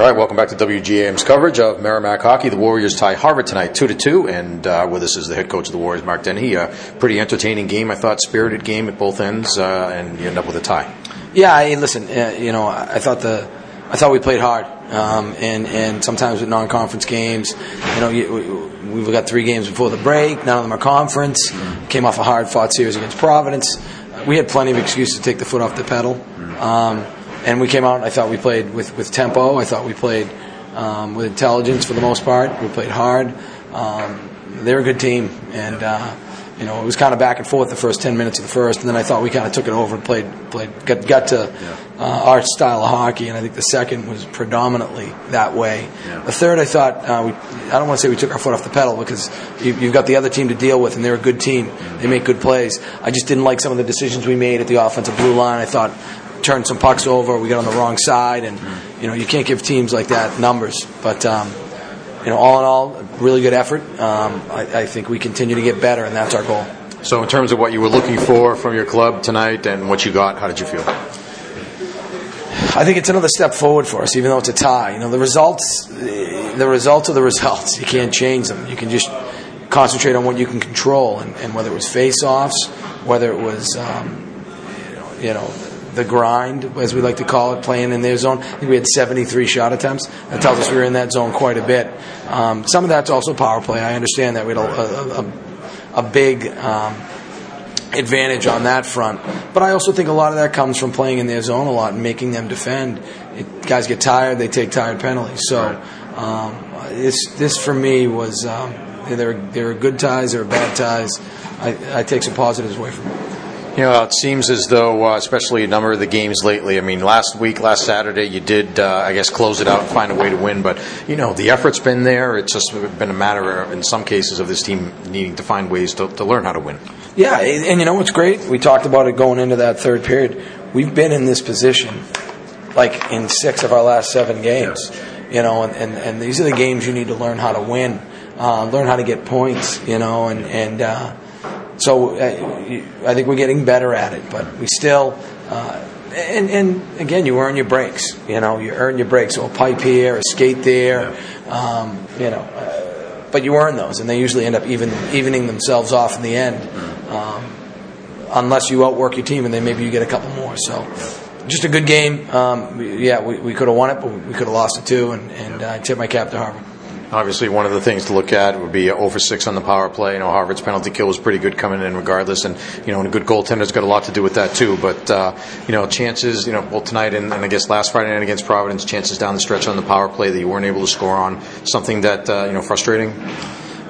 All right, welcome back to WGAM's coverage of Merrimack hockey. The Warriors tie Harvard tonight, two to two, and uh, with us is the head coach of the Warriors, Mark Dennehy. A pretty entertaining game, I thought, spirited game at both ends, uh, and you end up with a tie. Yeah, I, listen, uh, you know, I thought the, I thought we played hard, um, and and sometimes with non-conference games, you know, you, we, have got three games before the break. None of them are conference. Came off a hard-fought series against Providence. We had plenty of excuses to take the foot off the pedal. Um, and we came out. I thought we played with, with tempo. I thought we played um, with intelligence for the most part. We played hard. Um, they're a good team, and uh, you know it was kind of back and forth the first ten minutes of the first, and then I thought we kind of took it over and played played got got to uh, our style of hockey, and I think the second was predominantly that way. Yeah. The third, I thought uh, we I don't want to say we took our foot off the pedal because you, have got the other team to deal with, and they're a good team. They make good plays. I just didn't like some of the decisions we made at the offensive blue line. I thought turned some pucks over. We got on the wrong side, and you know you can't give teams like that numbers. But um, you know, all in all, really good effort. Um, I, I, think we continue to get better, and that's our goal. So, in terms of what you were looking for from your club tonight and what you got, how did you feel? I think it's another step forward for us, even though it's a tie. You know, the results, the results are the results. You can't change them. You can just concentrate on what you can control, and, and whether it was face-offs, whether it was, um, you know, you know the grind, as we like to call it, playing in their zone. I think we had 73 shot attempts. That tells us we were in that zone quite a bit. Um, some of that's also power play. I understand that we had a, a, a big um, advantage on that front. But I also think a lot of that comes from playing in their zone a lot and making them defend. It, guys get tired, they take tired penalties. So um, this, this for me was um, there, there are good ties, there are bad ties. I, I take some positives away from it. You know, it seems as though, uh, especially a number of the games lately. I mean, last week, last Saturday, you did, uh, I guess, close it out and find a way to win. But you know, the effort's been there. It's just been a matter, of, in some cases, of this team needing to find ways to, to learn how to win. Yeah, and you know what's great? We talked about it going into that third period. We've been in this position, like in six of our last seven games. You know, and, and, and these are the games you need to learn how to win, uh, learn how to get points. You know, and and. Uh, so uh, I think we're getting better at it, but we still. Uh, and, and again, you earn your breaks. You know, you earn your breaks. So a pipe here, a skate there. Um, you know, uh, but you earn those, and they usually end up even evening themselves off in the end. Um, unless you outwork your team, and then maybe you get a couple more. So, just a good game. Um, yeah, we, we could have won it, but we could have lost it too. And, and I tip my cap to Harvard. Obviously, one of the things to look at would be over six on the power play. You know, Harvard's penalty kill was pretty good coming in, regardless, and you know, and a good goaltender's got a lot to do with that too. But uh, you know, chances, you know, both tonight and, and, I guess last Friday night against Providence, chances down the stretch on the power play that you weren't able to score on, something that uh, you know, frustrating.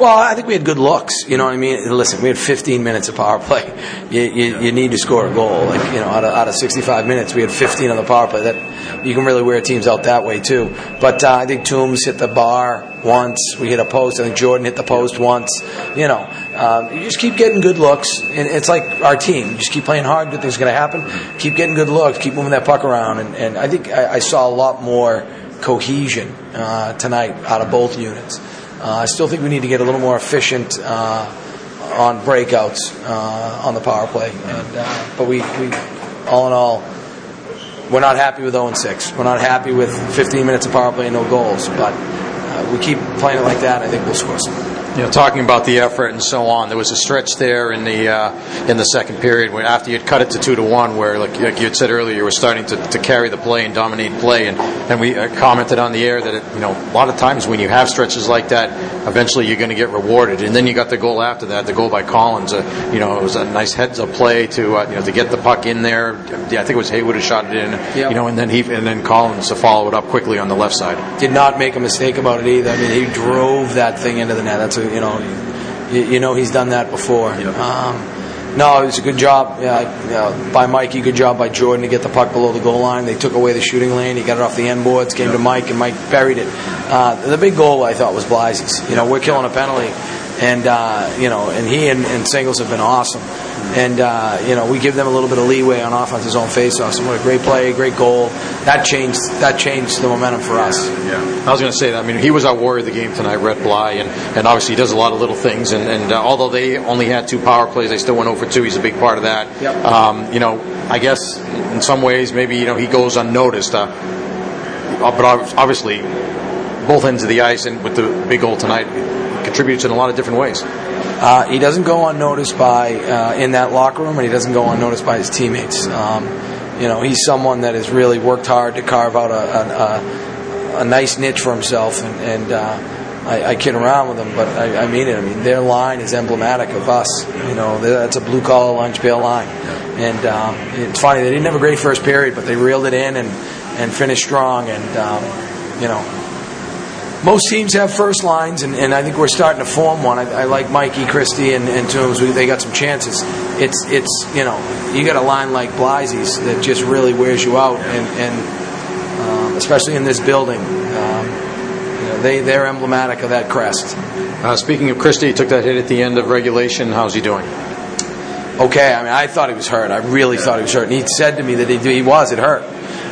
Well, I think we had good looks. You know what I mean? Listen, we had 15 minutes of power play. You, you, you, need to score a goal. Like you know, out of, out of 65 minutes, we had 15 on the power play. That you can really wear teams out that way too. But uh, I think Toombs hit the bar once. We hit a post. I think Jordan hit the post once. You know, um, you just keep getting good looks, and it's like our team. You just keep playing hard. Good things are going to happen. Keep getting good looks. Keep moving that puck around, and, and I think I, I saw a lot more cohesion uh, tonight out of both units. Uh, I still think we need to get a little more efficient uh, on breakouts uh, on the power play. And, but we, we, all in all, we're not happy with 0 6. We're not happy with 15 minutes of power play and no goals. But we keep playing it like that. I think we'll score some you know, talking about the effort and so on, there was a stretch there in the uh, in the second period where after you'd cut it to two to one, where like, like you had said earlier, you were starting to, to carry the play and dominate play, and and we uh, commented on the air that it, you know a lot of times when you have stretches like that, eventually you're going to get rewarded, and then you got the goal after that, the goal by Collins, uh, you know, it was a nice heads up play to uh, you know to get the puck in there. Yeah, I think it was Haywood who shot it in, yep. you know, and then he and then Collins to follow it up quickly on the left side. Did not make a mistake about it either. I mean, he drove that thing into the net. That's a you know you, you know he's done that before. Yep. Um, no, it was a good job uh, by Mikey. Good job by Jordan to get the puck below the goal line. They took away the shooting lane. He got it off the end boards. Came yep. to Mike, and Mike buried it. Uh, the big goal I thought was Blasey's. You know, we're killing a penalty, and uh, you know, and he and, and Singles have been awesome and uh, you know we give them a little bit of leeway on offense, his own faceoffs. And what a great play, great goal. That changed that changed the momentum for us. Yeah, I was going to say that. I mean, he was our warrior of the game tonight, Rhett Bly, and, and obviously he does a lot of little things. And, and uh, although they only had two power plays, they still went over two. He's a big part of that. Yep. Um, you know, I guess in some ways maybe you know he goes unnoticed. Uh, uh, but obviously, both ends of the ice and with the big goal tonight contributes in a lot of different ways. Uh, he doesn't go unnoticed by uh, in that locker room, and he doesn't go unnoticed by his teammates. Um, you know, he's someone that has really worked hard to carve out a, a, a nice niche for himself, and, and uh, I, I, kid around with him, but I, I, mean it. I mean, their line is emblematic of us. You know, that's a blue collar lunch pail line, and um, it's funny they didn't have a great first period, but they reeled it in and and finished strong, and um, you know most teams have first lines, and, and I think we're starting to form one. I, I like Mikey, Christie, and, and Toombs. They got some chances. It's it's you know you got a line like Blasey's that just really wears you out, and, and um, especially in this building, um, you know, they they're emblematic of that crest. Uh, speaking of Christie, he took that hit at the end of regulation. How's he doing? Okay, I mean I thought he was hurt. I really yeah. thought he was hurt, and he said to me that he, he was. It hurt.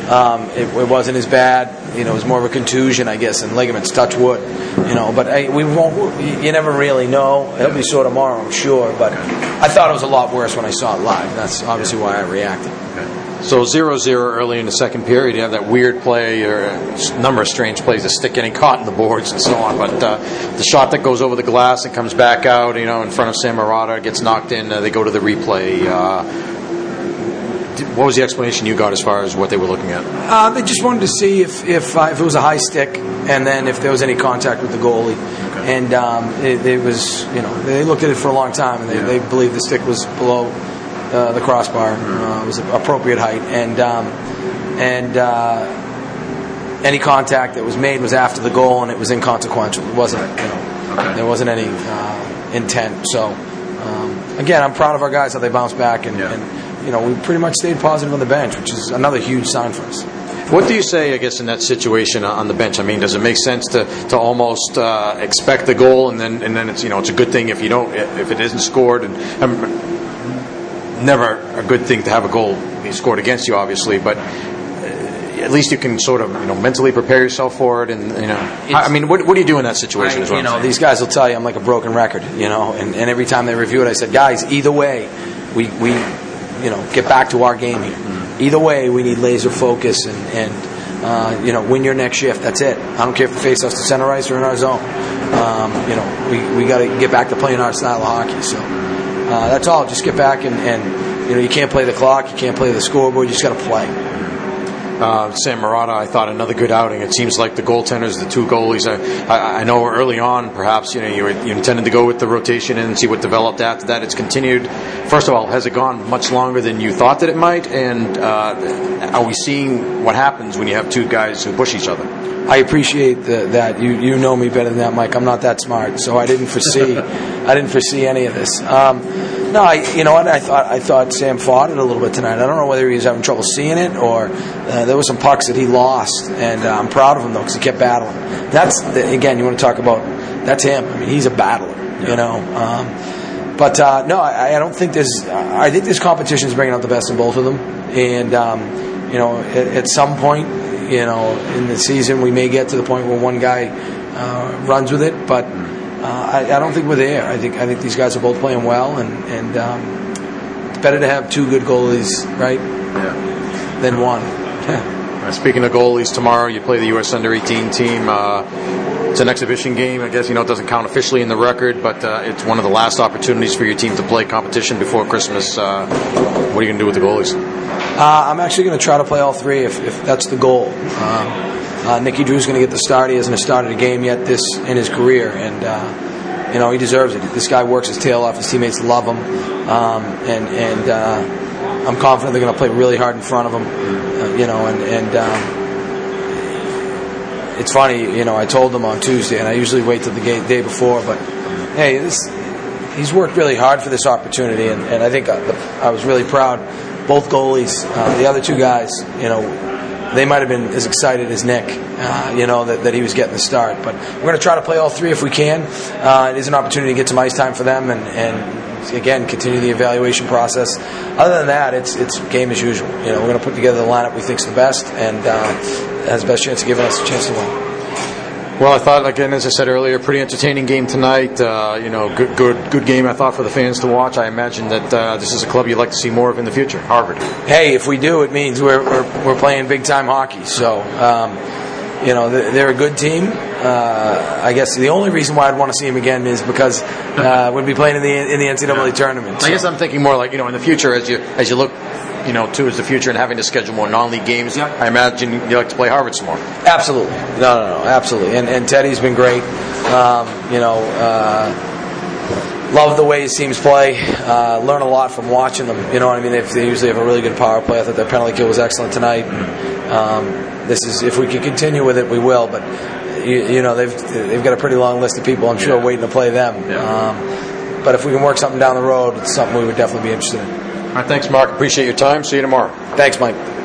Um, it, it, wasn't as bad. You know, it was more of a contusion, I guess, and ligaments. Touch wood. You know, but I, we won't. You never really know. He'll be sore tomorrow, I'm sure. But I thought it was a lot worse when I saw it live. That's obviously why I reacted. So 0-0 early in the second period. You have that weird play or a number of strange plays, the stick getting caught in the boards and so on. But uh, the shot that goes over the glass and comes back out, you know, in front of Sam Marotta, gets knocked in. Uh, they go to the replay. Uh, what was the explanation you got as far as what they were looking at? Uh, they just wanted to see if if, uh, if it was a high stick, and then if there was any contact with the goalie. Okay. And um, it, it, was, you know, they looked at it for a long time, and they, yeah. they believed the stick was below uh, the crossbar. Mm-hmm. it was appropriate height, and um, and uh, any contact that was made was after the goal, and it was inconsequential. It wasn't, you know, okay. there wasn't any uh, intent. So. Um, again, I'm proud of our guys how they bounced back and, yeah. and you know, we pretty much stayed positive on the bench, which is another huge sign for us. What do you say, I guess, in that situation on the bench? I mean, does it make sense to, to almost uh, expect the goal, and then and then it's you know it's a good thing if you don't if it isn't scored, and um, never a good thing to have a goal be scored against you, obviously, but uh, at least you can sort of you know mentally prepare yourself for it, and you know. It's, I mean, what, what do you do in that situation? I, you know, these guys will tell you I'm like a broken record, you know, and, and every time they review it, I said, guys, either way, we we you know get back to our game here. Mm-hmm. Either way, we need laser focus and, and uh, you know win your next shift. That's it. I don't care if the face us to center ice or in our zone. Um, you know we, we got to get back to playing our style of hockey. So uh, that's all. Just get back and, and you know you can't play the clock, you can't play the scoreboard. You just got to play. Uh, Sam Marotta, I thought another good outing. It seems like the goaltenders, the two goalies. I, I, I know early on, perhaps you know you, you, intended to go with the rotation and see what developed after that. It's continued. First of all, has it gone much longer than you thought that it might? And uh, are we seeing what happens when you have two guys who push each other? I appreciate the, that. You you know me better than that, Mike. I'm not that smart, so I didn't foresee I didn't foresee any of this. Um, no, I, you know what? I thought I thought Sam fought it a little bit tonight. I don't know whether he was having trouble seeing it or uh, there was some pucks that he lost, and uh, I'm proud of him though because he kept battling. That's the, again, you want to talk about that's him. I mean, he's a battler, you know. Um, but uh, no, I, I, don't think there's. I think this competition is bringing out the best in both of them, and um, you know, at, at, some point, you know, in the season, we may get to the point where one guy uh, runs with it, but uh, I, I, don't think we're there. I think I think these guys are both playing well, and and um, it's better to have two good goalies, right? Yeah. Than one. uh, speaking of goalies, tomorrow you play the U.S. Under 18 team. Uh, it's an exhibition game. I guess you know it doesn't count officially in the record, but uh, it's one of the last opportunities for your team to play competition before Christmas. Uh, what are you going to do with the goalies? Uh, I'm actually going to try to play all three if, if that's the goal. Um, uh, Nicky Drew's going to get the start. He hasn't started a game yet this in his career, and uh, you know he deserves it. This guy works his tail off. His teammates love him, um, and and uh, I'm confident they're going to play really hard in front of him. Uh, you know, and and um, it's funny. You know, I told them on Tuesday, and I usually wait till the day before, but hey, this he's worked really hard for this opportunity, and, and I think I, I was really proud. Both goalies, uh, the other two guys, you know, they might have been as excited as Nick, uh, you know, that, that he was getting the start. But we're going to try to play all three if we can. Uh, it is an opportunity to get some ice time for them and, and again, continue the evaluation process. Other than that, it's it's game as usual. You know, we're going to put together the lineup we think is the best and uh, has the best chance of giving us a chance to win. Well, I thought again, as I said earlier, pretty entertaining game tonight. Uh, you know, good, good, good game. I thought for the fans to watch. I imagine that uh, this is a club you'd like to see more of in the future. Harvard. Hey, if we do, it means we're we're, we're playing big time hockey. So. Um, you know, they're they're a good team. Uh, I guess the only reason why I'd want to see them again is because uh, we'd be playing in the in the NCAA tournament. I guess I'm thinking more like you know in the future as you as you look you know towards the future and having to schedule more non-league games. I imagine you like to play Harvard some more. Absolutely. No, no, no. Absolutely. And, and Teddy's been great. Um, you know, uh, love the way his teams play. Uh, learn a lot from watching them. You know what I mean? They, they usually have a really good power play. I thought their penalty kill was excellent tonight. Um, this is if we can continue with it, we will. But you, you know, they've they've got a pretty long list of people. I'm sure Yeah. waiting to play them. Yeah. Um, but if we can work something down the road, it's something we would definitely be interested in. All right, thanks, Mark. Appreciate your time. See you tomorrow. Thanks, Mike.